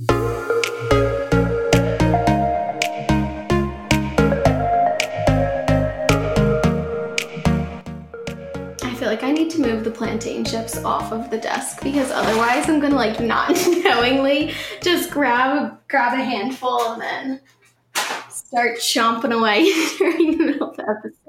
I feel like I need to move the plantain chips off of the desk because otherwise I'm gonna like not knowingly just grab grab a handful and then start chomping away during the middle of the episode.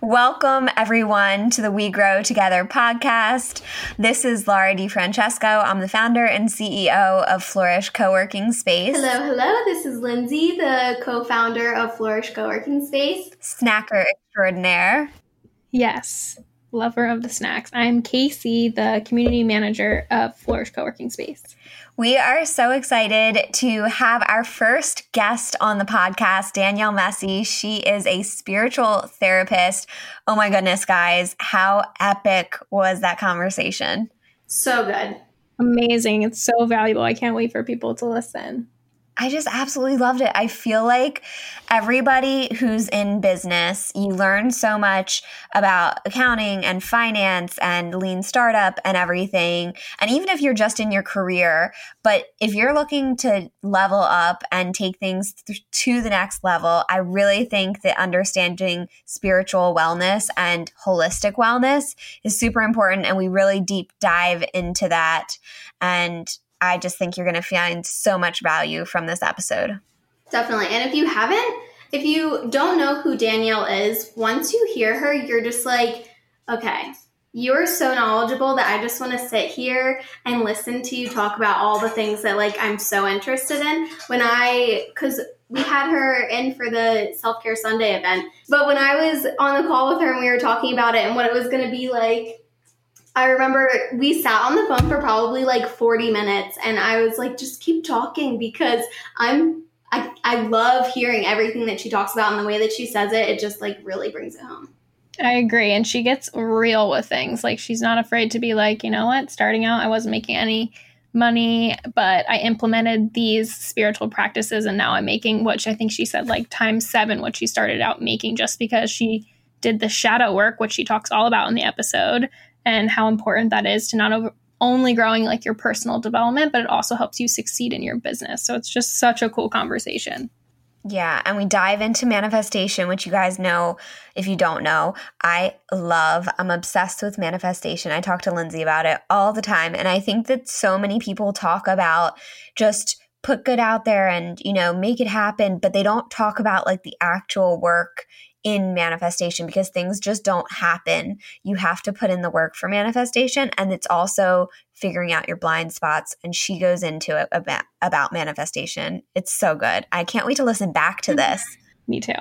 Welcome, everyone, to the We Grow Together podcast. This is Laura DiFrancesco. I'm the founder and CEO of Flourish Co-working Space. Hello, hello. This is Lindsay, the co-founder of Flourish Co-working Space. Snacker extraordinaire. Yes, lover of the snacks. I'm Casey, the community manager of Flourish Co-working Space. We are so excited to have our first guest on the podcast, Danielle Massey. She is a spiritual therapist. Oh my goodness, guys, how epic was that conversation? So good. Amazing. It's so valuable. I can't wait for people to listen. I just absolutely loved it. I feel like everybody who's in business, you learn so much about accounting and finance and lean startup and everything. And even if you're just in your career, but if you're looking to level up and take things th- to the next level, I really think that understanding spiritual wellness and holistic wellness is super important. And we really deep dive into that. And I just think you're going to find so much value from this episode. Definitely. And if you haven't, if you don't know who Danielle is, once you hear her, you're just like, okay, you're so knowledgeable that I just want to sit here and listen to you talk about all the things that like I'm so interested in. When I, because we had her in for the self care Sunday event, but when I was on the call with her and we were talking about it and what it was going to be like I remember we sat on the phone for probably like 40 minutes and I was like, just keep talking because I'm I, I love hearing everything that she talks about and the way that she says it, it just like really brings it home. I agree. And she gets real with things. Like she's not afraid to be like, you know what, starting out I wasn't making any money, but I implemented these spiritual practices and now I'm making which I think she said like times seven what she started out making just because she did the shadow work, which she talks all about in the episode and how important that is to not over, only growing like your personal development, but it also helps you succeed in your business. So it's just such a cool conversation. Yeah, and we dive into manifestation, which you guys know if you don't know. I love, I'm obsessed with manifestation. I talk to Lindsay about it all the time. And I think that so many people talk about just put good out there and, you know, make it happen, but they don't talk about like the actual work in manifestation because things just don't happen. You have to put in the work for manifestation and it's also figuring out your blind spots and she goes into it about, about manifestation. It's so good. I can't wait to listen back to this. Me too.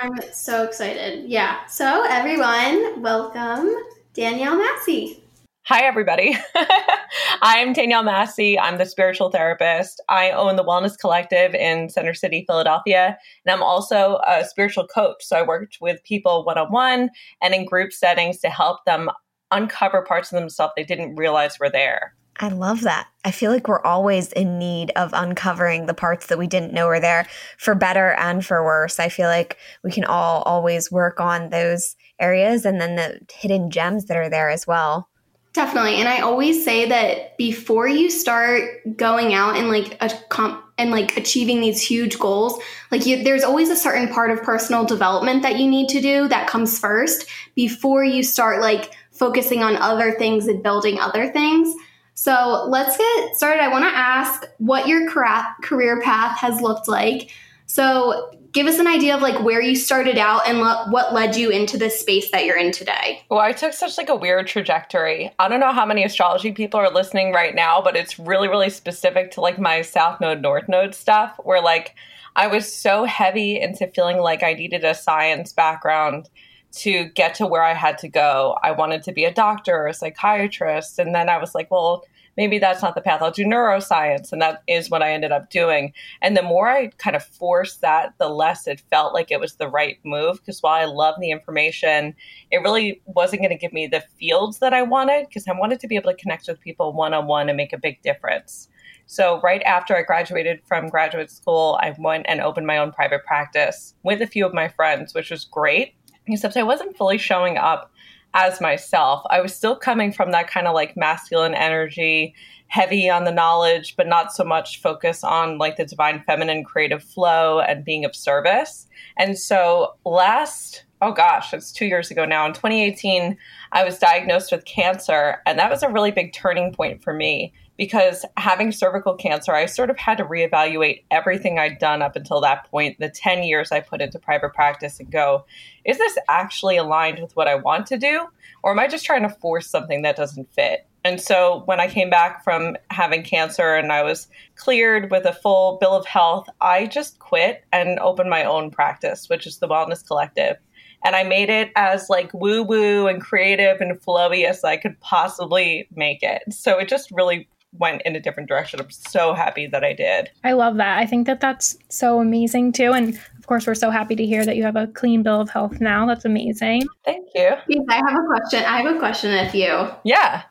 I'm so excited. Yeah. So everyone, welcome Danielle Massey. Hi, everybody. I'm Danielle Massey. I'm the spiritual therapist. I own the Wellness Collective in Center City, Philadelphia. And I'm also a spiritual coach. So I worked with people one on one and in group settings to help them uncover parts of themselves they didn't realize were there. I love that. I feel like we're always in need of uncovering the parts that we didn't know were there for better and for worse. I feel like we can all always work on those areas and then the hidden gems that are there as well. Definitely. And I always say that before you start going out and like a comp and like achieving these huge goals, like you, there's always a certain part of personal development that you need to do that comes first before you start like focusing on other things and building other things. So let's get started. I want to ask what your career path has looked like. So give us an idea of like where you started out and lo- what led you into this space that you're in today. Well, I took such like a weird trajectory. I don't know how many astrology people are listening right now, but it's really really specific to like my south node north node stuff where like I was so heavy into feeling like I needed a science background to get to where I had to go. I wanted to be a doctor or a psychiatrist and then I was like, well, maybe that's not the path. I'll do neuroscience. And that is what I ended up doing. And the more I kind of forced that, the less it felt like it was the right move. Because while I love the information, it really wasn't going to give me the fields that I wanted because I wanted to be able to connect with people one on one and make a big difference. So, right after I graduated from graduate school, I went and opened my own private practice with a few of my friends, which was great, except I wasn't fully showing up as myself. I was still coming from that kind of like masculine energy, heavy on the knowledge, but not so much focus on like the divine feminine creative flow and being of service. And so last, oh gosh, it's two years ago now, in 2018, I was diagnosed with cancer. And that was a really big turning point for me because having cervical cancer, I sort of had to reevaluate everything I'd done up until that point, the 10 years I put into private practice, and go, is this actually aligned with what I want to do? Or am I just trying to force something that doesn't fit? And so when I came back from having cancer and I was cleared with a full bill of health, I just quit and opened my own practice, which is the Wellness Collective. And I made it as like woo woo and creative and flowy as I could possibly make it. So it just really went in a different direction. I'm so happy that I did. I love that. I think that that's so amazing too. And of course, we're so happy to hear that you have a clean bill of health now. That's amazing. Thank you. I have a question. I have a question if you. Yeah.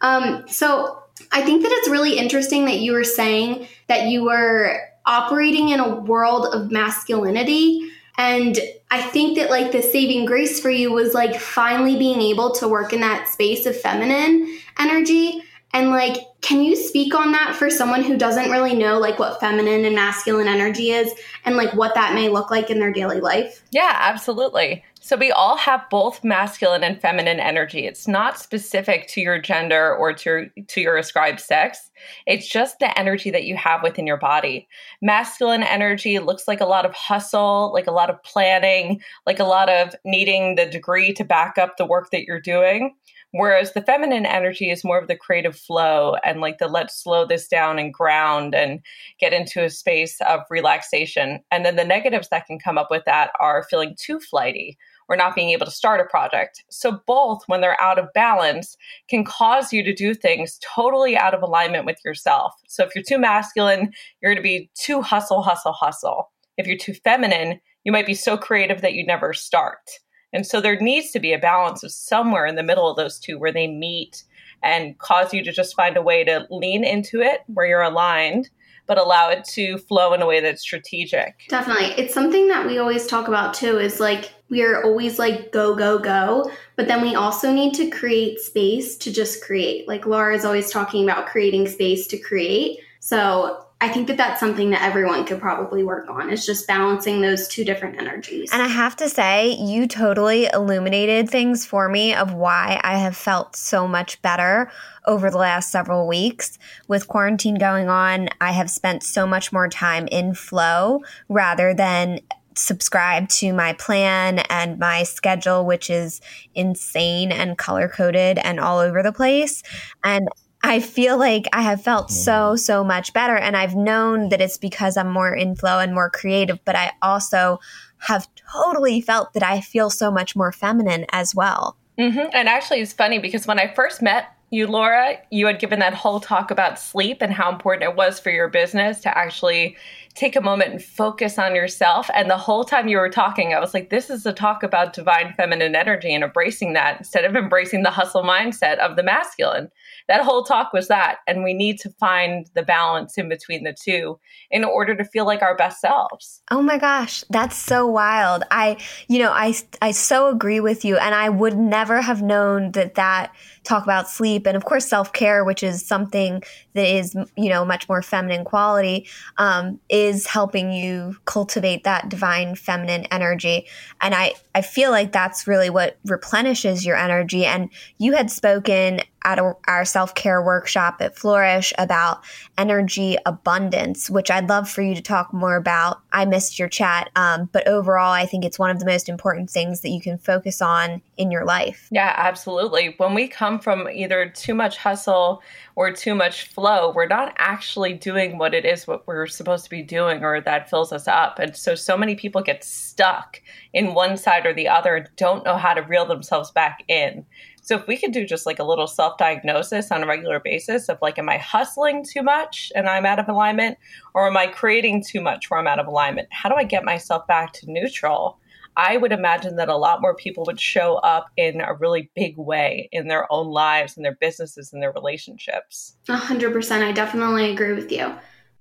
Um, so I think that it's really interesting that you were saying that you were operating in a world of masculinity. And I think that like the saving grace for you was like finally being able to work in that space of feminine energy. And like, can you speak on that for someone who doesn't really know like what feminine and masculine energy is and like what that may look like in their daily life? Yeah, absolutely. So we all have both masculine and feminine energy. It's not specific to your gender or to to your ascribed sex. It's just the energy that you have within your body. Masculine energy looks like a lot of hustle, like a lot of planning, like a lot of needing the degree to back up the work that you're doing. Whereas the feminine energy is more of the creative flow and like the let's slow this down and ground and get into a space of relaxation. And then the negatives that can come up with that are feeling too flighty or not being able to start a project. So, both, when they're out of balance, can cause you to do things totally out of alignment with yourself. So, if you're too masculine, you're going to be too hustle, hustle, hustle. If you're too feminine, you might be so creative that you never start. And so there needs to be a balance of somewhere in the middle of those two where they meet and cause you to just find a way to lean into it where you're aligned, but allow it to flow in a way that's strategic. Definitely. It's something that we always talk about too is like we are always like go, go, go, but then we also need to create space to just create. Like Laura is always talking about creating space to create. So I think that that's something that everyone could probably work on. Is just balancing those two different energies. And I have to say, you totally illuminated things for me of why I have felt so much better over the last several weeks. With quarantine going on, I have spent so much more time in flow rather than subscribe to my plan and my schedule, which is insane and color coded and all over the place. And I feel like I have felt so, mm-hmm. so much better. And I've known that it's because I'm more in flow and more creative, but I also have totally felt that I feel so much more feminine as well. Mm-hmm. And actually, it's funny because when I first met you, Laura, you had given that whole talk about sleep and how important it was for your business to actually take a moment and focus on yourself. And the whole time you were talking, I was like, this is a talk about divine feminine energy and embracing that instead of embracing the hustle mindset of the masculine. That whole talk was that. And we need to find the balance in between the two in order to feel like our best selves. Oh my gosh, that's so wild. I, you know, I, I so agree with you. And I would never have known that that talk about sleep and of course self-care which is something that is you know much more feminine quality um, is helping you cultivate that divine feminine energy and i i feel like that's really what replenishes your energy and you had spoken at a, our self care workshop at Flourish about energy abundance, which I'd love for you to talk more about. I missed your chat, um, but overall, I think it's one of the most important things that you can focus on in your life. Yeah, absolutely. When we come from either too much hustle or too much flow, we're not actually doing what it is what we're supposed to be doing or that fills us up. And so, so many people get stuck in one side or the other and don't know how to reel themselves back in. So if we could do just like a little self diagnosis on a regular basis of like, am I hustling too much and I'm out of alignment? Or am I creating too much where I'm out of alignment? How do I get myself back to neutral? I would imagine that a lot more people would show up in a really big way in their own lives and their businesses and their relationships. A hundred percent. I definitely agree with you.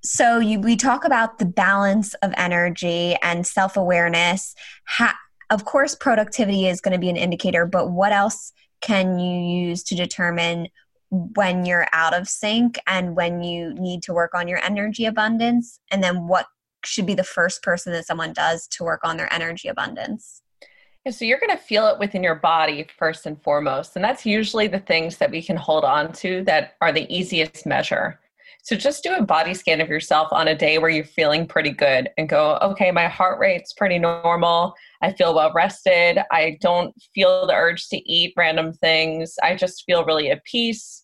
So you, we talk about the balance of energy and self awareness. Ha- of course, productivity is going to be an indicator, but what else can you use to determine when you're out of sync and when you need to work on your energy abundance? And then what should be the first person that someone does to work on their energy abundance? Yeah, so you're going to feel it within your body first and foremost. And that's usually the things that we can hold on to that are the easiest measure. So just do a body scan of yourself on a day where you're feeling pretty good and go, okay, my heart rate's pretty normal. I feel well rested. I don't feel the urge to eat random things. I just feel really at peace,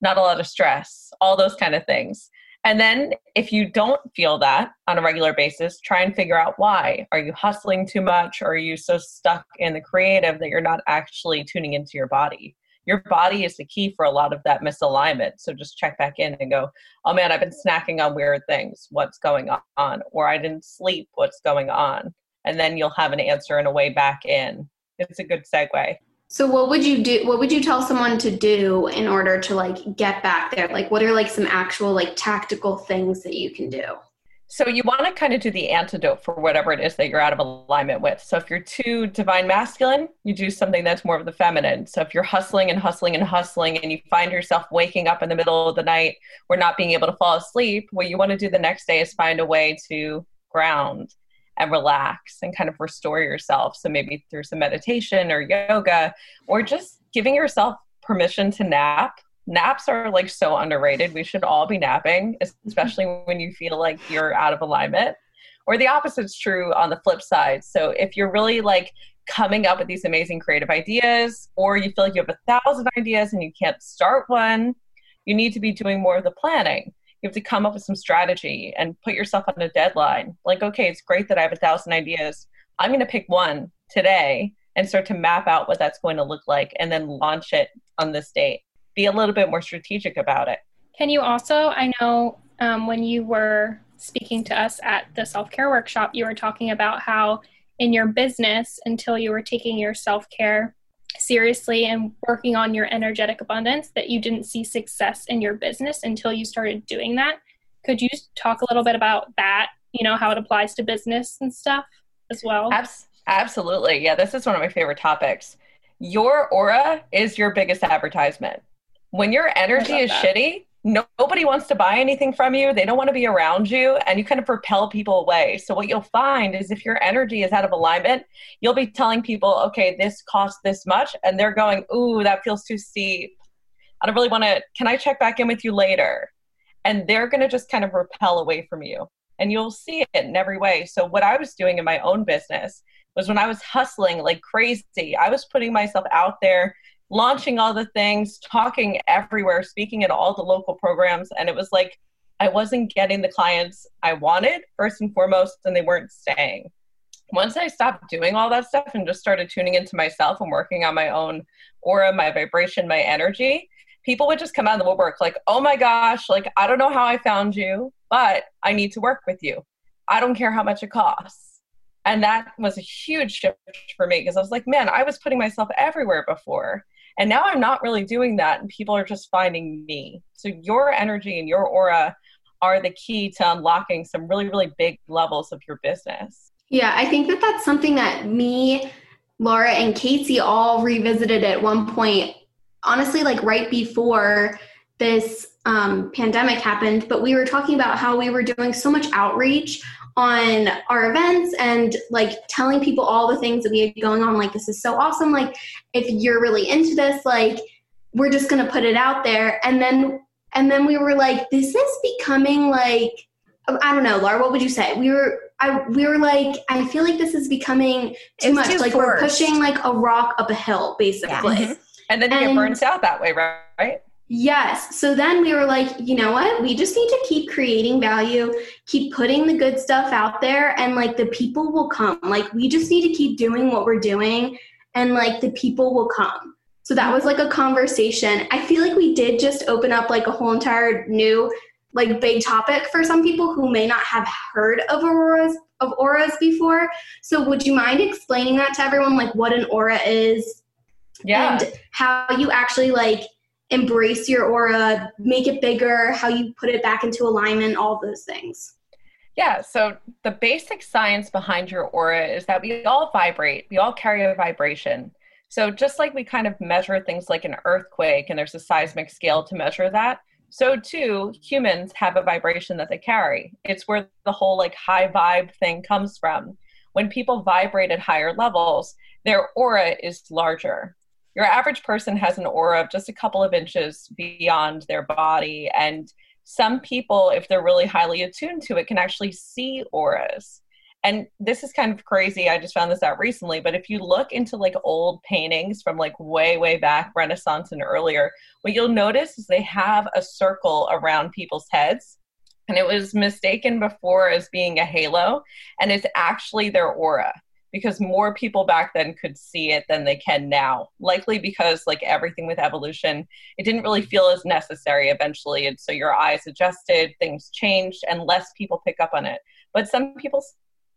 not a lot of stress, all those kind of things. And then if you don't feel that on a regular basis, try and figure out why. Are you hustling too much? Or are you so stuck in the creative that you're not actually tuning into your body? Your body is the key for a lot of that misalignment. So just check back in and go, oh man, I've been snacking on weird things. What's going on? Or I didn't sleep. What's going on? And then you'll have an answer and a way back in. It's a good segue. So what would you do what would you tell someone to do in order to like get back there? Like what are like some actual like tactical things that you can do? So you want to kind of do the antidote for whatever it is that you're out of alignment with. So if you're too divine masculine, you do something that's more of the feminine. So if you're hustling and hustling and hustling and you find yourself waking up in the middle of the night or not being able to fall asleep, what you want to do the next day is find a way to ground and relax and kind of restore yourself. So maybe through some meditation or yoga or just giving yourself permission to nap. Naps are like so underrated. We should all be napping, mm-hmm. especially when you feel like you're out of alignment. Or the opposite is true on the flip side. So if you're really like coming up with these amazing creative ideas, or you feel like you have a thousand ideas and you can't start one, you need to be doing more of the planning you have to come up with some strategy and put yourself on a deadline. Like, okay, it's great that I have a thousand ideas. I'm going to pick one today and start to map out what that's going to look like and then launch it on this date. Be a little bit more strategic about it. Can you also, I know um, when you were speaking to us at the self care workshop, you were talking about how in your business, until you were taking your self care seriously and working on your energetic abundance that you didn't see success in your business until you started doing that. Could you talk a little bit about that, you know, how it applies to business and stuff as well? absolutely. Yeah, this is one of my favorite topics. Your aura is your biggest advertisement. When your energy is that. shitty, nobody wants to buy anything from you. They don't want to be around you, and you kind of propel people away. So, what you'll find is if your energy is out of alignment, you'll be telling people, okay, this costs this much, and they're going, ooh, that feels too steep. I don't really want to, can I check back in with you later? And they're going to just kind of repel away from you. And you'll see it in every way. So, what I was doing in my own business was when I was hustling like crazy, I was putting myself out there launching all the things, talking everywhere, speaking at all the local programs. And it was like I wasn't getting the clients I wanted, first and foremost, and they weren't staying. Once I stopped doing all that stuff and just started tuning into myself and working on my own aura, my vibration, my energy, people would just come out of the woodwork like, oh my gosh, like, I don't know how I found you, but I need to work with you. I don't care how much it costs. And that was a huge shift for me because I was like, man, I was putting myself everywhere before. And now I'm not really doing that, and people are just finding me. So your energy and your aura are the key to unlocking some really, really big levels of your business. Yeah, I think that that's something that me, Laura, and Casey all revisited at one point. Honestly, like right before this um, pandemic happened, but we were talking about how we were doing so much outreach on our events and like telling people all the things that we had going on like this is so awesome like if you're really into this like we're just going to put it out there and then and then we were like this is becoming like i don't know laura what would you say we were I, we were like, I feel like this is becoming too it's much. Too like forced. we're pushing like a rock up a hill, basically. Yeah. Mm-hmm. And then you and, get burnt out that way, right? Yes. So then we were like, you know what? We just need to keep creating value, keep putting the good stuff out there, and like the people will come. Like we just need to keep doing what we're doing, and like the people will come. So that was like a conversation. I feel like we did just open up like a whole entire new, like big topic for some people who may not have heard of auras of auras before. So would you mind explaining that to everyone, like what an aura is? Yeah. And how you actually like embrace your aura, make it bigger, how you put it back into alignment, all those things. Yeah, so the basic science behind your aura is that we all vibrate, we all carry a vibration. So, just like we kind of measure things like an earthquake and there's a seismic scale to measure that, so too humans have a vibration that they carry. It's where the whole like high vibe thing comes from. When people vibrate at higher levels, their aura is larger. Your average person has an aura of just a couple of inches beyond their body. And some people, if they're really highly attuned to it, can actually see auras. And this is kind of crazy. I just found this out recently but if you look into like old paintings from like way way back renaissance and earlier what you'll notice is they have a circle around people's heads. And it was mistaken before as being a halo and it's actually their aura because more people back then could see it than they can now likely because like everything with evolution it didn't really feel as necessary eventually and so your eyes adjusted things changed and less people pick up on it but some people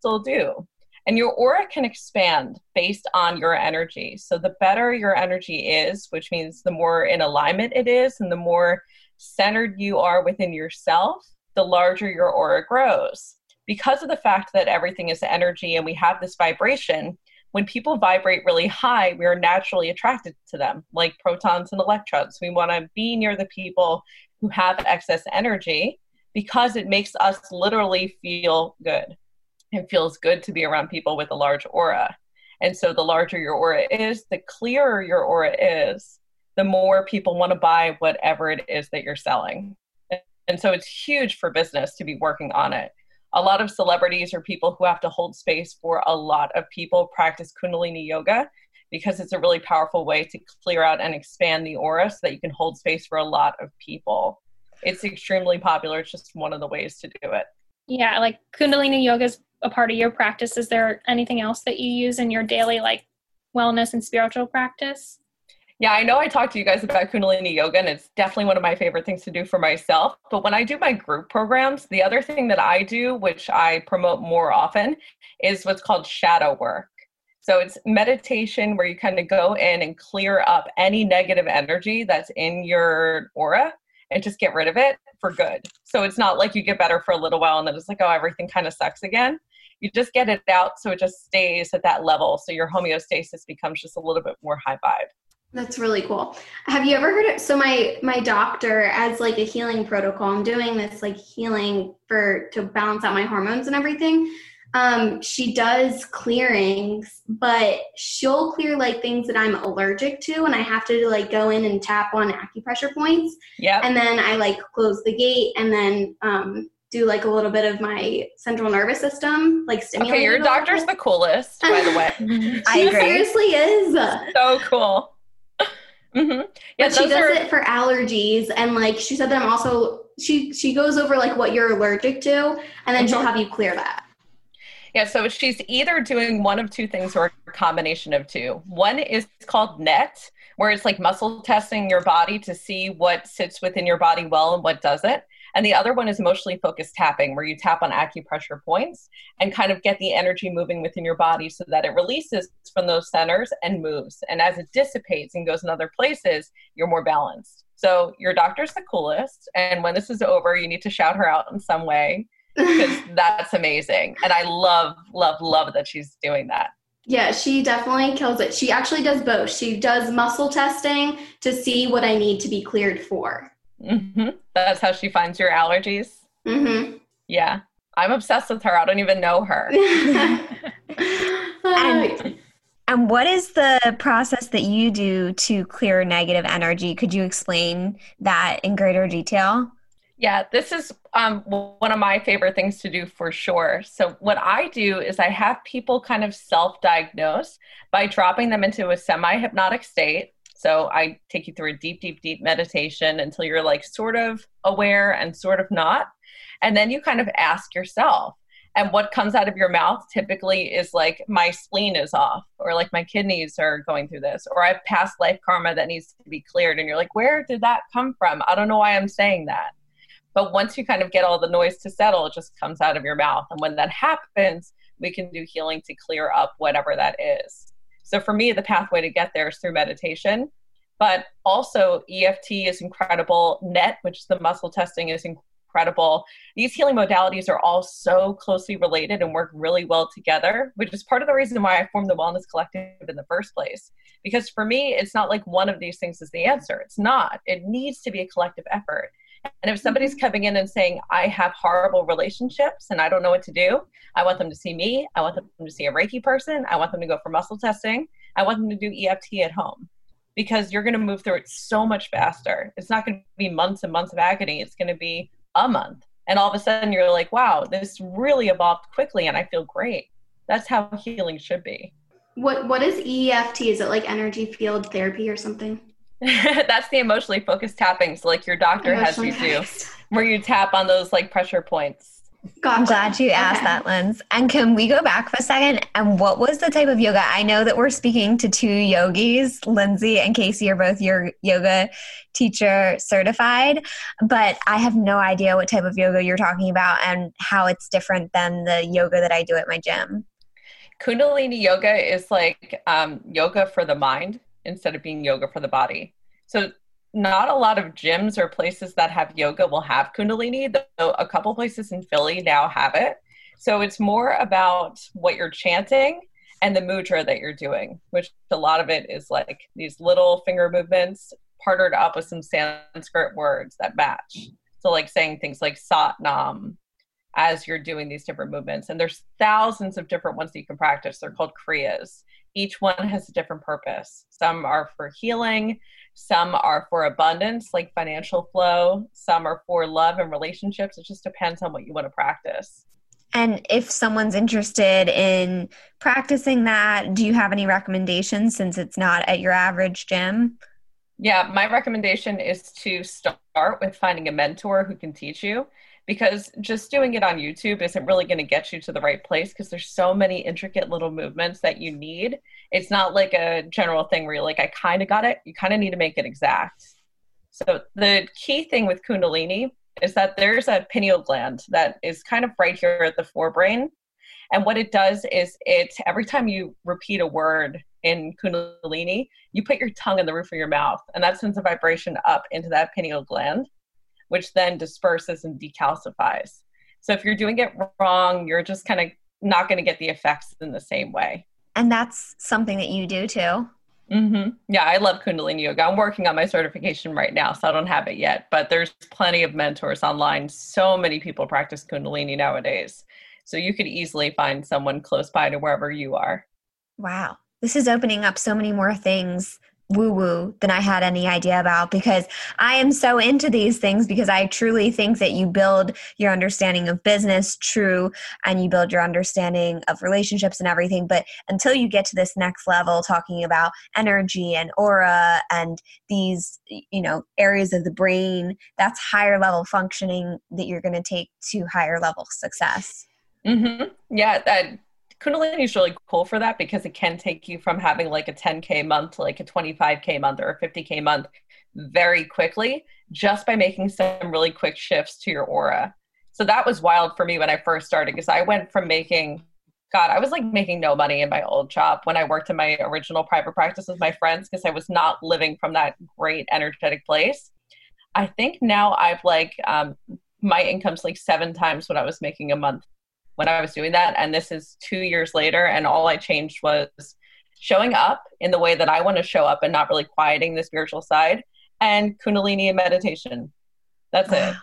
still do. And your aura can expand based on your energy. So the better your energy is, which means the more in alignment it is and the more centered you are within yourself, the larger your aura grows. Because of the fact that everything is energy and we have this vibration, when people vibrate really high, we are naturally attracted to them, like protons and electrons. We want to be near the people who have excess energy because it makes us literally feel good it feels good to be around people with a large aura. And so the larger your aura is, the clearer your aura is, the more people want to buy whatever it is that you're selling. And so it's huge for business to be working on it. A lot of celebrities or people who have to hold space for a lot of people practice Kundalini yoga because it's a really powerful way to clear out and expand the aura so that you can hold space for a lot of people. It's extremely popular. It's just one of the ways to do it. Yeah, like Kundalini yoga is a part of your practice. Is there anything else that you use in your daily like wellness and spiritual practice? Yeah, I know I talked to you guys about Kundalini yoga, and it's definitely one of my favorite things to do for myself. But when I do my group programs, the other thing that I do, which I promote more often, is what's called shadow work. So it's meditation where you kind of go in and clear up any negative energy that's in your aura and just get rid of it for good. So it's not like you get better for a little while and then it's like, oh, everything kind of sucks again. You just get it out so it just stays at that level. So your homeostasis becomes just a little bit more high vibe. That's really cool. Have you ever heard it? So my my doctor, as like a healing protocol, I'm doing this like healing for to balance out my hormones and everything. Um, she does clearings, but she'll clear like things that I'm allergic to, and I have to like go in and tap on acupressure points. Yeah. And then I like close the gate, and then um, do like a little bit of my central nervous system, like stimulate. Okay, your doctor's the coolest, by the way. I agree. seriously is so cool. Mm-hmm. Yeah, but she does are... it for allergies, and like she said that I'm also she she goes over like what you're allergic to, and then mm-hmm. she'll have you clear that. Yeah, so she's either doing one of two things or a combination of two. One is called NET, where it's like muscle testing your body to see what sits within your body well and what doesn't. And the other one is emotionally focused tapping, where you tap on acupressure points and kind of get the energy moving within your body so that it releases from those centers and moves. And as it dissipates and goes in other places, you're more balanced. So your doctor's the coolest. And when this is over, you need to shout her out in some way because that's amazing. And I love, love, love that she's doing that. Yeah, she definitely kills it. She actually does both. She does muscle testing to see what I need to be cleared for. Mm-hmm. That's how she finds your allergies. Mm-hmm. Yeah, I'm obsessed with her. I don't even know her. and, and what is the process that you do to clear negative energy? Could you explain that in greater detail? Yeah, this is um, one of my favorite things to do for sure. So, what I do is I have people kind of self diagnose by dropping them into a semi hypnotic state. So, I take you through a deep, deep, deep meditation until you're like sort of aware and sort of not. And then you kind of ask yourself, and what comes out of your mouth typically is like my spleen is off or like my kidneys are going through this or i've past life karma that needs to be cleared and you're like where did that come from i don't know why i'm saying that but once you kind of get all the noise to settle, it just comes out of your mouth. And when that happens, we can do healing to clear up whatever that is. So for me, the pathway to get there is through meditation. But also, EFT is incredible. NET, which is the muscle testing, is incredible. These healing modalities are all so closely related and work really well together, which is part of the reason why I formed the Wellness Collective in the first place. Because for me, it's not like one of these things is the answer. It's not. It needs to be a collective effort. And if somebody's coming in and saying, I have horrible relationships and I don't know what to do, I want them to see me. I want them to see a Reiki person. I want them to go for muscle testing. I want them to do EFT at home because you're going to move through it so much faster. It's not going to be months and months of agony. It's going to be a month. And all of a sudden you're like, wow, this really evolved quickly and I feel great. That's how healing should be. What what is EFT? Is it like energy field therapy or something? That's the emotionally focused tapping. So like your doctor has you do where you tap on those like pressure points. Gotcha. I'm glad you asked okay. that, Linz. And can we go back for a second? And what was the type of yoga? I know that we're speaking to two yogis. Lindsay and Casey are both your yoga teacher certified, but I have no idea what type of yoga you're talking about and how it's different than the yoga that I do at my gym. Kundalini yoga is like um, yoga for the mind instead of being yoga for the body. So not a lot of gyms or places that have yoga will have kundalini though a couple places in philly now have it. So it's more about what you're chanting and the mudra that you're doing which a lot of it is like these little finger movements partnered up with some sanskrit words that match. So like saying things like sat nam as you're doing these different movements. And there's thousands of different ones that you can practice. They're called kriyas each one has a different purpose some are for healing some are for abundance, like financial flow. Some are for love and relationships. It just depends on what you want to practice. And if someone's interested in practicing that, do you have any recommendations since it's not at your average gym? Yeah, my recommendation is to start with finding a mentor who can teach you because just doing it on YouTube isn't really going to get you to the right place because there's so many intricate little movements that you need. It's not like a general thing where you're like, I kind of got it. You kind of need to make it exact. So the key thing with Kundalini is that there's a pineal gland that is kind of right here at the forebrain. And what it does is it every time you repeat a word in Kundalini, you put your tongue in the roof of your mouth, and that sends a vibration up into that pineal gland which then disperses and decalcifies. So if you're doing it wrong, you're just kind of not going to get the effects in the same way. And that's something that you do too. Mm-hmm. Yeah, I love Kundalini Yoga. I'm working on my certification right now, so I don't have it yet. But there's plenty of mentors online. So many people practice Kundalini nowadays. So you could easily find someone close by to wherever you are. Wow. This is opening up so many more things woo woo than I had any idea about because I am so into these things because I truly think that you build your understanding of business true and you build your understanding of relationships and everything. But until you get to this next level, talking about energy and aura and these, you know, areas of the brain, that's higher level functioning that you're going to take to higher level success. Mm-hmm. Yeah, that Kundalini is really cool for that because it can take you from having like a 10K month to like a 25K month or a 50K month very quickly just by making some really quick shifts to your aura. So that was wild for me when I first started because I went from making, God, I was like making no money in my old job when I worked in my original private practice with my friends because I was not living from that great energetic place. I think now I've like, um, my income's like seven times what I was making a month when I was doing that. And this is two years later, and all I changed was showing up in the way that I want to show up and not really quieting the spiritual side and Kundalini and meditation. That's wow. it.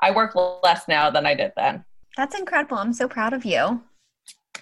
I work less now than I did then. That's incredible. I'm so proud of you.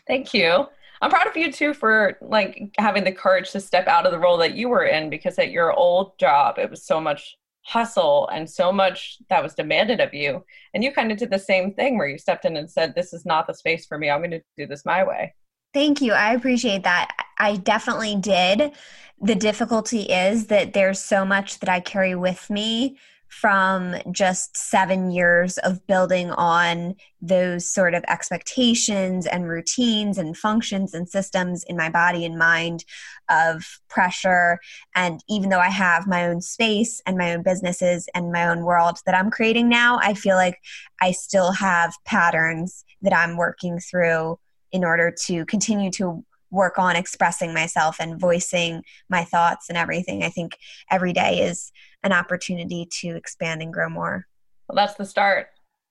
Thank you. I'm proud of you too for like having the courage to step out of the role that you were in because at your old job it was so much hustle and so much that was demanded of you. And you kind of did the same thing where you stepped in and said, This is not the space for me. I'm going to do this my way. Thank you. I appreciate that. I definitely did. The difficulty is that there's so much that I carry with me from just seven years of building on those sort of expectations and routines and functions and systems in my body and mind of pressure. And even though I have my own space and my own businesses and my own world that I'm creating now, I feel like I still have patterns that I'm working through in order to continue to work on expressing myself and voicing my thoughts and everything. I think every day is an opportunity to expand and grow more. Well, that's the start.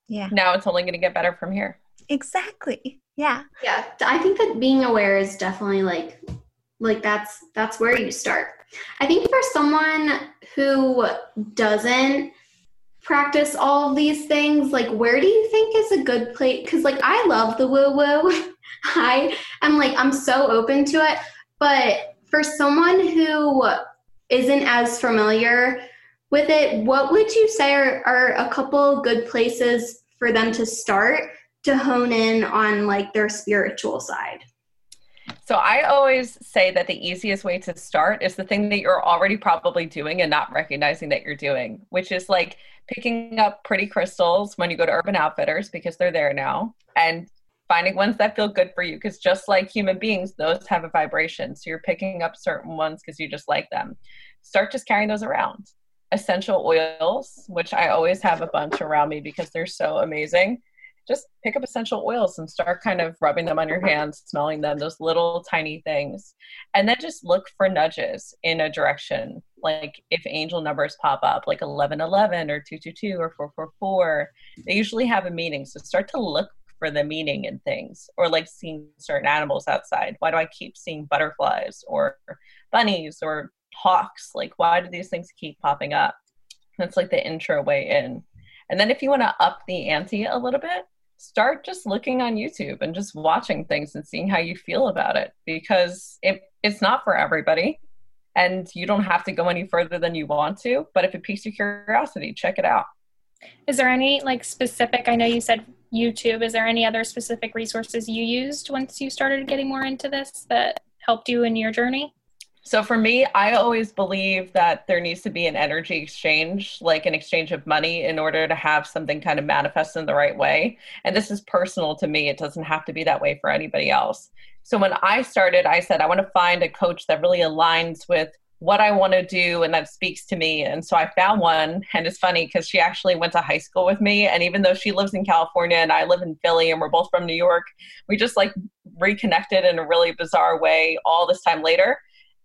Yeah. Now it's only going to get better from here. Exactly. Yeah. Yeah, I think that being aware is definitely like like that's that's where you start. I think for someone who doesn't practice all of these things, like where do you think is a good place cuz like I love the woo woo. I am like I'm so open to it, but for someone who isn't as familiar with it, what would you say are, are a couple good places for them to start to hone in on like their spiritual side? So I always say that the easiest way to start is the thing that you're already probably doing and not recognizing that you're doing, which is like picking up pretty crystals when you go to Urban Outfitters because they're there now and finding ones that feel good for you because just like human beings, those have a vibration. So you're picking up certain ones because you just like them. Start just carrying those around. Essential oils, which I always have a bunch around me because they're so amazing just pick up essential oils and start kind of rubbing them on your hands, smelling them, those little tiny things. And then just look for nudges in a direction. Like if angel numbers pop up, like 1111 or 222 or 444, they usually have a meaning. So start to look for the meaning in things or like seeing certain animals outside. Why do I keep seeing butterflies or bunnies or hawks? Like, why do these things keep popping up? That's like the intro way in. And then if you want to up the ante a little bit, start just looking on YouTube and just watching things and seeing how you feel about it because it, it's not for everybody and you don't have to go any further than you want to. But if it piques your curiosity, check it out. Is there any like specific? I know you said YouTube. Is there any other specific resources you used once you started getting more into this that helped you in your journey? So for me, I always believe that there needs to be an energy exchange, like an exchange of money, in order to have something kind of manifest in the right way. And this is personal to me, it doesn't have to be that way for anybody else. So when I started, I said, I want to find a coach that really aligns with what I want to do and that speaks to me. And so I found one, and it's funny because she actually went to high school with me. And even though she lives in California and I live in Philly and we're both from New York, we just like reconnected in a really bizarre way all this time later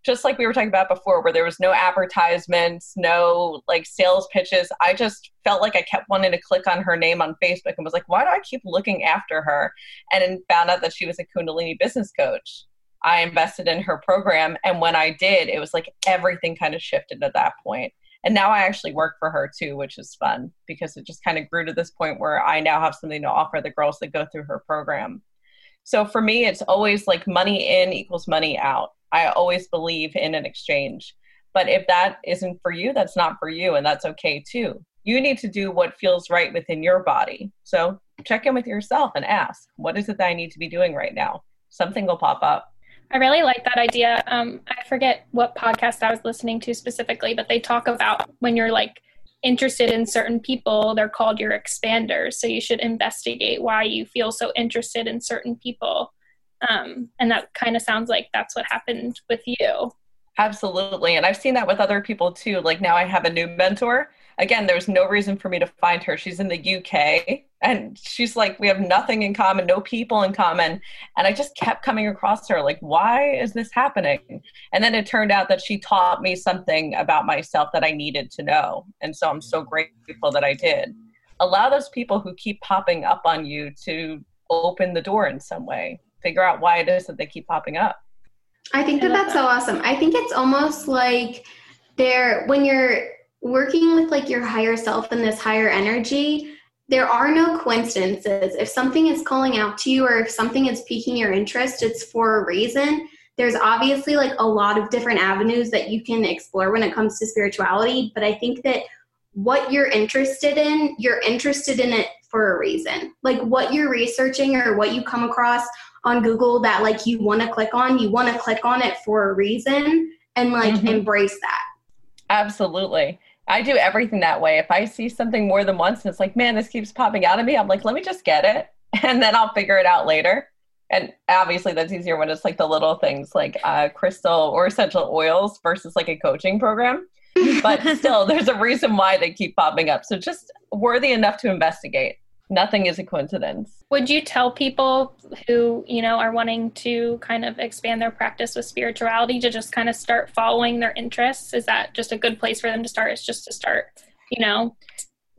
just like we were talking about before, where there was no advertisements, no like sales pitches. I just felt like I kept wanting to click on her name on Facebook and was like, why do I keep looking after her? And found out that she was a Kundalini business coach. I invested in her program. And when I did, it was like everything kind of shifted at that point. And now I actually work for her too, which is fun because it just kind of grew to this point where I now have something to offer the girls that go through her program. So for me, it's always like money in equals money out I always believe in an exchange. But if that isn't for you, that's not for you, and that's okay too. You need to do what feels right within your body. So check in with yourself and ask, what is it that I need to be doing right now? Something will pop up. I really like that idea. Um, I forget what podcast I was listening to specifically, but they talk about when you're like interested in certain people, they're called your expanders. So you should investigate why you feel so interested in certain people um, and that kind of sounds like that's what happened with you. Absolutely. And I've seen that with other people too. Like now I have a new mentor. Again, there's no reason for me to find her. She's in the UK and she's like, we have nothing in common, no people in common. And I just kept coming across her, like, why is this happening? And then it turned out that she taught me something about myself that I needed to know. And so I'm so grateful that I did. Allow those people who keep popping up on you to open the door in some way figure out why it is that they keep popping up. I think that that's so awesome. I think it's almost like there when you're working with like your higher self and this higher energy, there are no coincidences. If something is calling out to you or if something is piquing your interest, it's for a reason. There's obviously like a lot of different avenues that you can explore when it comes to spirituality, but I think that what you're interested in, you're interested in it for a reason. Like what you're researching or what you come across on Google that like you want to click on, you want to click on it for a reason and like mm-hmm. embrace that. Absolutely. I do everything that way. If I see something more than once and it's like, man, this keeps popping out of me, I'm like, let me just get it and then I'll figure it out later. And obviously, that's easier when it's like the little things like uh, crystal or essential oils versus like a coaching program. But still, there's a reason why they keep popping up. So just worthy enough to investigate nothing is a coincidence. Would you tell people who, you know, are wanting to kind of expand their practice with spirituality to just kind of start following their interests? Is that just a good place for them to start? It's just to start, you know,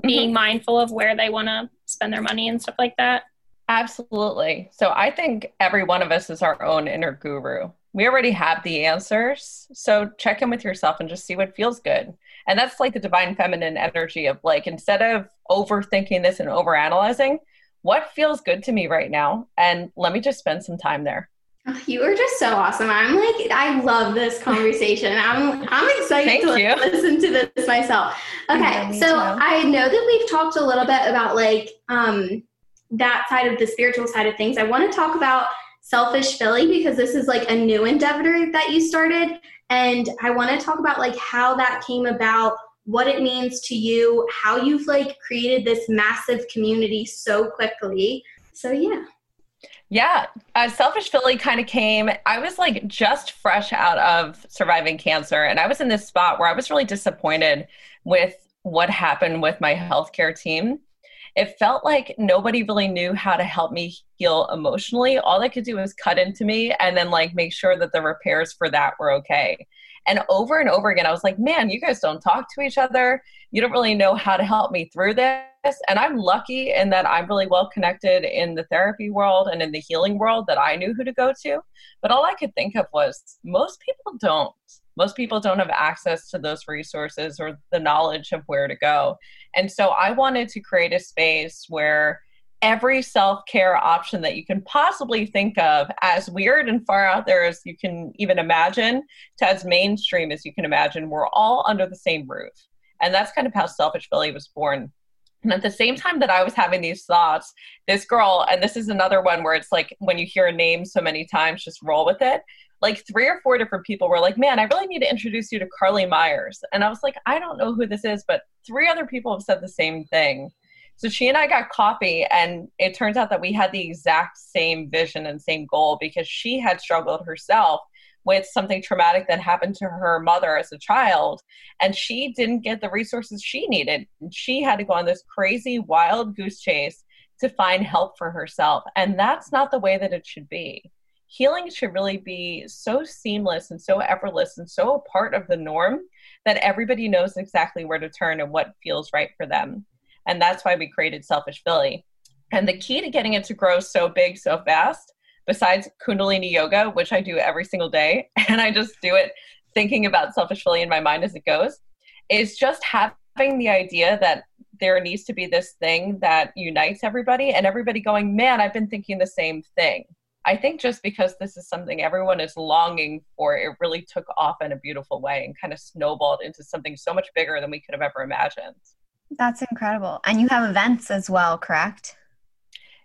being mm-hmm. mindful of where they want to spend their money and stuff like that? Absolutely. So I think every one of us is our own inner guru. We already have the answers. So check in with yourself and just see what feels good. And that's like the divine feminine energy of like, instead of overthinking this and overanalyzing, what feels good to me right now? And let me just spend some time there. You are just so awesome. I'm like, I love this conversation. I'm I'm excited to like, listen to this myself. Okay, yeah, so too. I know that we've talked a little bit about like um that side of the spiritual side of things. I want to talk about Selfish Philly because this is like a new endeavor that you started. And I want to talk about like how that came about, what it means to you, how you've like created this massive community so quickly. So yeah. Yeah, uh, Selfish Philly kind of came. I was like just fresh out of surviving cancer, and I was in this spot where I was really disappointed with what happened with my healthcare team it felt like nobody really knew how to help me heal emotionally. All they could do was cut into me and then like make sure that the repairs for that were okay. And over and over again, I was like, man, you guys don't talk to each other. You don't really know how to help me through this. And I'm lucky in that I'm really well connected in the therapy world and in the healing world that I knew who to go to. But all I could think of was most people don't most people don't have access to those resources or the knowledge of where to go. And so I wanted to create a space where every self care option that you can possibly think of, as weird and far out there as you can even imagine, to as mainstream as you can imagine, we're all under the same roof. And that's kind of how Selfish Philly was born. And at the same time that I was having these thoughts, this girl, and this is another one where it's like when you hear a name so many times, just roll with it like three or four different people were like, man, I really need to introduce you to Carly Myers. And I was like, I don't know who this is, but three other people have said the same thing. So she and I got coffee, and it turns out that we had the exact same vision and same goal because she had struggled herself with something traumatic that happened to her mother as a child, and she didn't get the resources she needed. and She had to go on this crazy wild goose chase to find help for herself. And that's not the way that it should be healing should really be so seamless and so effortless and so a part of the norm that everybody knows exactly where to turn and what feels right for them. And that's why we created Selfish Philly. And the key to getting it to grow so big so fast, besides Kundalini Yoga, which I do every single day, and I just do it thinking about Selfish Philly in my mind as it goes, is just having the idea that there needs to be this thing that unites everybody and everybody going, man, I've been thinking the same thing. I think just because this is something everyone is longing for, it really took off in a beautiful way and kind of snowballed into something so much bigger than we could have ever imagined. That's incredible. And you have events as well, correct?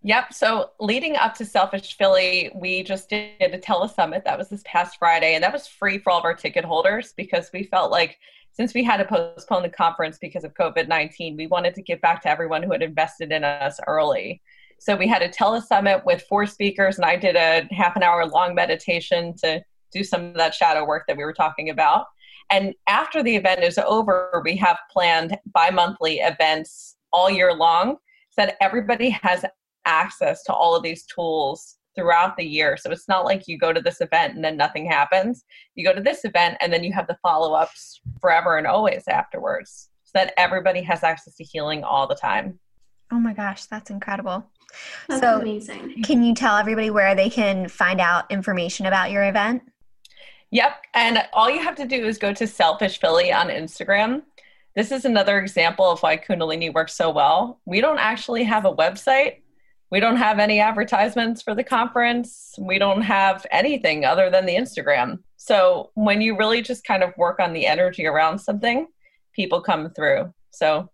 Yep. So leading up to Selfish Philly, we just did a telesummit. That was this past Friday, and that was free for all of our ticket holders because we felt like since we had to postpone the conference because of COVID 19, we wanted to give back to everyone who had invested in us early. So we had a telesummit with four speakers, and I did a half an hour long meditation to do some of that shadow work that we were talking about. And after the event is over, we have planned bi monthly events all year long so that everybody has access to all of these tools throughout the year. So it's not like you go to this event and then nothing happens. You go to this event and then you have the follow ups forever and always afterwards so that everybody has access to healing all the time. Oh my gosh, that's incredible. That's so amazing. Can you tell everybody where they can find out information about your event? Yep. And all you have to do is go to Selfish Philly on Instagram. This is another example of why Kundalini works so well. We don't actually have a website. We don't have any advertisements for the conference. We don't have anything other than the Instagram. So when you really just kind of work on the energy around something, people come through. So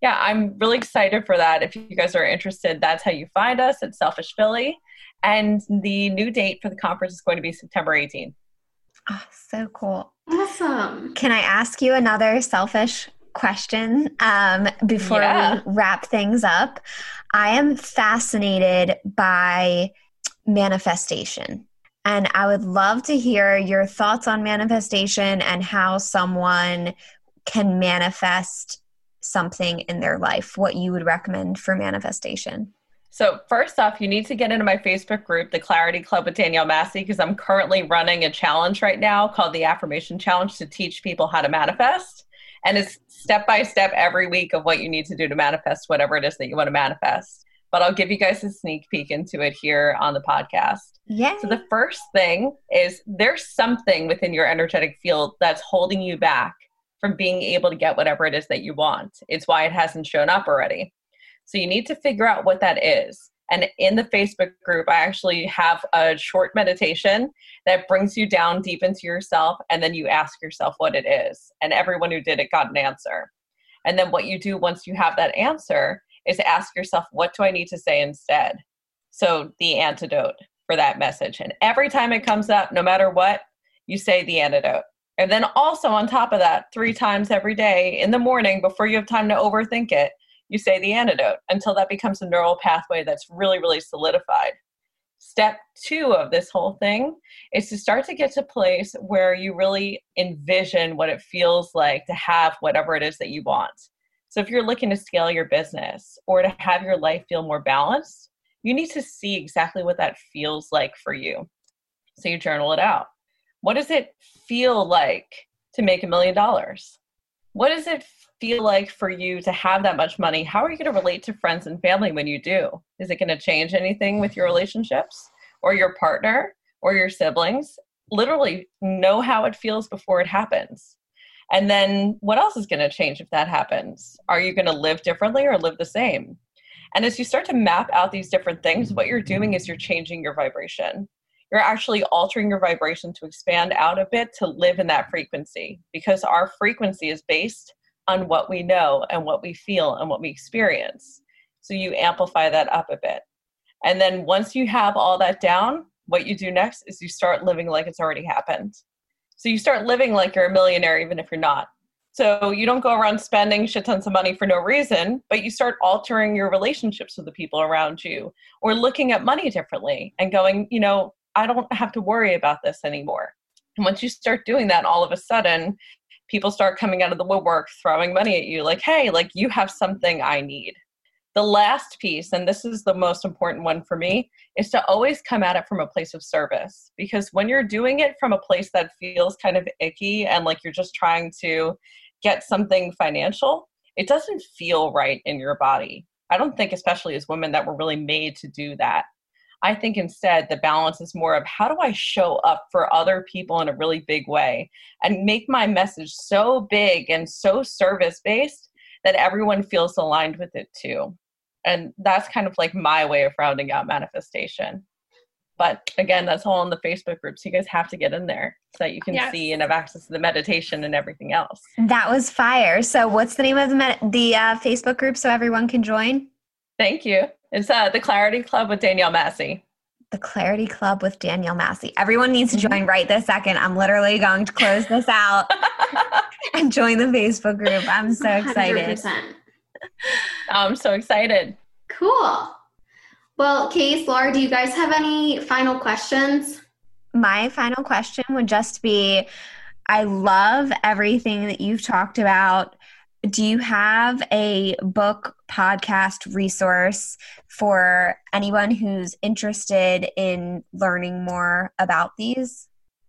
yeah, I'm really excited for that. If you guys are interested, that's how you find us at Selfish Philly. And the new date for the conference is going to be September 18th. Oh, so cool. Awesome. Can I ask you another selfish question um, before yeah. we wrap things up? I am fascinated by manifestation. And I would love to hear your thoughts on manifestation and how someone can manifest something in their life, what you would recommend for manifestation? So, first off, you need to get into my Facebook group, the Clarity Club with Danielle Massey, because I'm currently running a challenge right now called the Affirmation Challenge to teach people how to manifest. And it's step by step every week of what you need to do to manifest whatever it is that you want to manifest. But I'll give you guys a sneak peek into it here on the podcast. Yeah. So the first thing is there's something within your energetic field that's holding you back from being able to get whatever it is that you want. It's why it hasn't shown up already. So you need to figure out what that is. And in the Facebook group, I actually have a short meditation that brings you down deep into yourself, and then you ask yourself what it is. And everyone who did it got an answer. And then what you do once you have that answer is ask yourself, what do I need to say instead? So the antidote for that message. And every time it comes up, no matter what, you say the antidote. And then also on top of that, three times every day in the morning before you have time to overthink it, you say the antidote until that becomes a neural pathway that's really, really solidified. Step two of this whole thing is to start to get to a place where you really envision what it feels like to have whatever it is that you want. So, if you're looking to scale your business or to have your life feel more balanced, you need to see exactly what that feels like for you. So, you journal it out. What does it feel like to make a million dollars? What does it feel like for you to have that much money? How are you going to relate to friends and family when you do? Is it going to change anything with your relationships or your partner or your siblings? Literally know how it feels before it happens. And then what else is going to change if that happens? Are you going to live differently or live the same? And as you start to map out these different things, what you're doing is you're changing your vibration. You're actually altering your vibration to expand out a bit to live in that frequency because our frequency is based on what we know and what we feel and what we experience. So you amplify that up a bit. And then once you have all that down, what you do next is you start living like it's already happened. So you start living like you're a millionaire, even if you're not. So you don't go around spending shit tons of money for no reason, but you start altering your relationships with the people around you or looking at money differently and going, you know, I don't have to worry about this anymore. And once you start doing that, all of a sudden, people start coming out of the woodwork throwing money at you like hey like you have something i need. The last piece and this is the most important one for me is to always come at it from a place of service. Because when you're doing it from a place that feels kind of icky and like you're just trying to get something financial it doesn't feel right in your body. I don't think especially as women that we're really made to do that I think instead the balance is more of how do I show up for other people in a really big way and make my message so big and so service based that everyone feels aligned with it too. And that's kind of like my way of rounding out manifestation. But again, that's all in the Facebook group. So you guys have to get in there so that you can yes. see and have access to the meditation and everything else. That was fire. So what's the name of the, med- the uh, Facebook group so everyone can join? Thank you. It's uh, the Clarity Club with Danielle Massey. The Clarity Club with Danielle Massey. Everyone needs to mm-hmm. join right this second. I'm literally going to close this out and join the Facebook group. I'm so excited. 100%. I'm so excited. Cool. Well, Case, Laura, do you guys have any final questions? My final question would just be I love everything that you've talked about do you have a book podcast resource for anyone who's interested in learning more about these?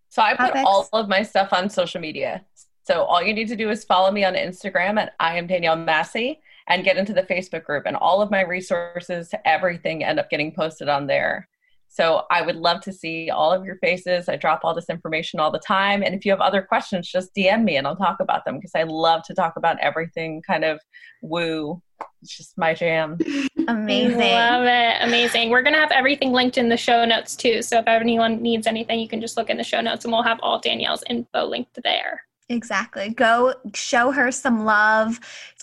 So I put all of my stuff on social media. So all you need to do is follow me on Instagram at I am Danielle Massey and get into the Facebook group and all of my resources, everything end up getting posted on there. So I would love to see all of your faces. I drop all this information all the time. And if you have other questions, just DM me and I'll talk about them because I love to talk about everything kind of woo. It's just my jam. Amazing. Love it. Amazing. We're going to have everything linked in the show notes too. So if anyone needs anything, you can just look in the show notes and we'll have all Danielle's info linked there. Exactly. Go show her some love,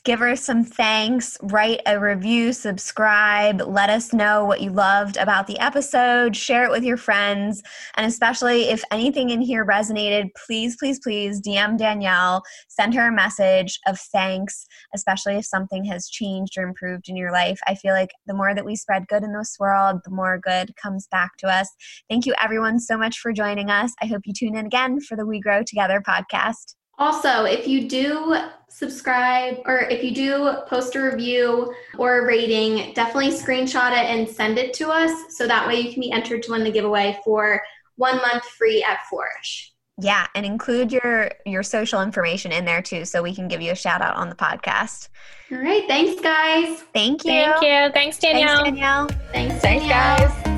give her some thanks, write a review, subscribe, let us know what you loved about the episode, share it with your friends, and especially if anything in here resonated, please, please, please DM Danielle, send her a message of thanks, especially if something has changed or improved in your life. I feel like the more that we spread good in this world, the more good comes back to us. Thank you, everyone, so much for joining us. I hope you tune in again for the We Grow Together podcast. Also, if you do subscribe or if you do post a review or a rating, definitely screenshot it and send it to us so that way you can be entered to win the giveaway for one month free at Flourish. Yeah, and include your your social information in there too, so we can give you a shout out on the podcast. All right, thanks, guys. Thank you. Thank you. Thanks, Danielle. Thanks, Danielle. Thanks, Thanks, guys.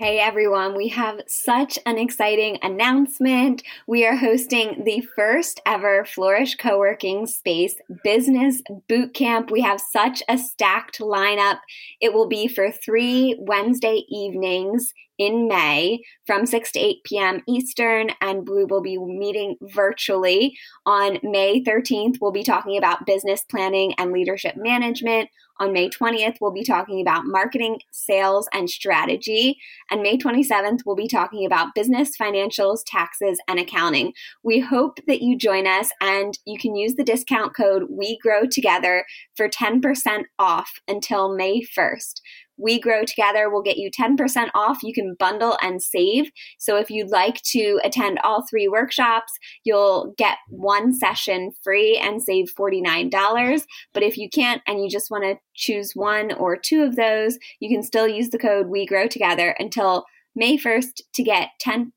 Hey everyone, we have such an exciting announcement. We are hosting the first ever Flourish Co working space business boot camp. We have such a stacked lineup. It will be for three Wednesday evenings in May from 6 to 8 p.m. Eastern, and we will be meeting virtually. On May 13th, we'll be talking about business planning and leadership management. On May 20th, we'll be talking about marketing, sales, and strategy. And May 27th, we'll be talking about business, financials, taxes, and accounting. We hope that you join us and you can use the discount code We Grow Together for 10% off until May 1st. We Grow Together will get you 10% off. You can bundle and save. So if you'd like to attend all three workshops, you'll get one session free and save $49. But if you can't and you just want to choose one or two of those, you can still use the code We Grow Together until May 1st to get 10%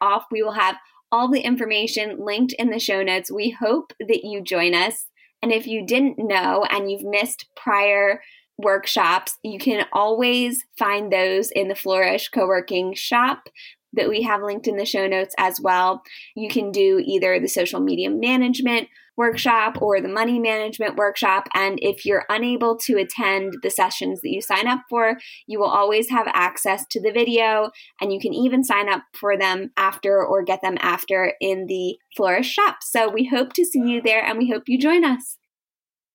off. We will have all the information linked in the show notes. We hope that you join us. And if you didn't know and you've missed prior workshops, you can always find those in the Flourish co working shop that we have linked in the show notes as well. You can do either the social media management workshop or the money management workshop. And if you're unable to attend the sessions that you sign up for, you will always have access to the video and you can even sign up for them after or get them after in the Flourish shop. So we hope to see you there and we hope you join us.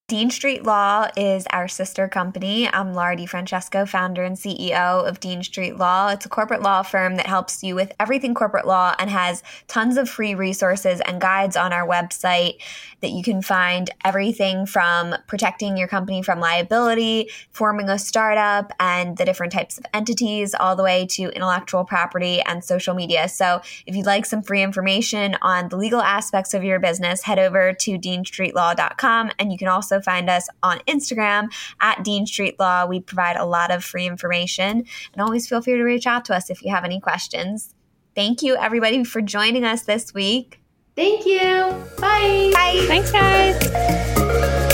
Dean Street Law is our sister company. I'm Laura DiFrancesco, founder and CEO of Dean Street Law. It's a corporate law firm that helps you with everything corporate law and has tons of free resources and guides on our website that you can find everything from protecting your company from liability, forming a startup, and the different types of entities, all the way to intellectual property and social media. So if you'd like some free information on the legal aspects of your business, head over to deanstreetlaw.com and you can also find us on Instagram at Dean Street Law. We provide a lot of free information and always feel free to reach out to us if you have any questions. Thank you, everybody, for joining us this week. Thank you. Bye. Bye. Thanks, guys.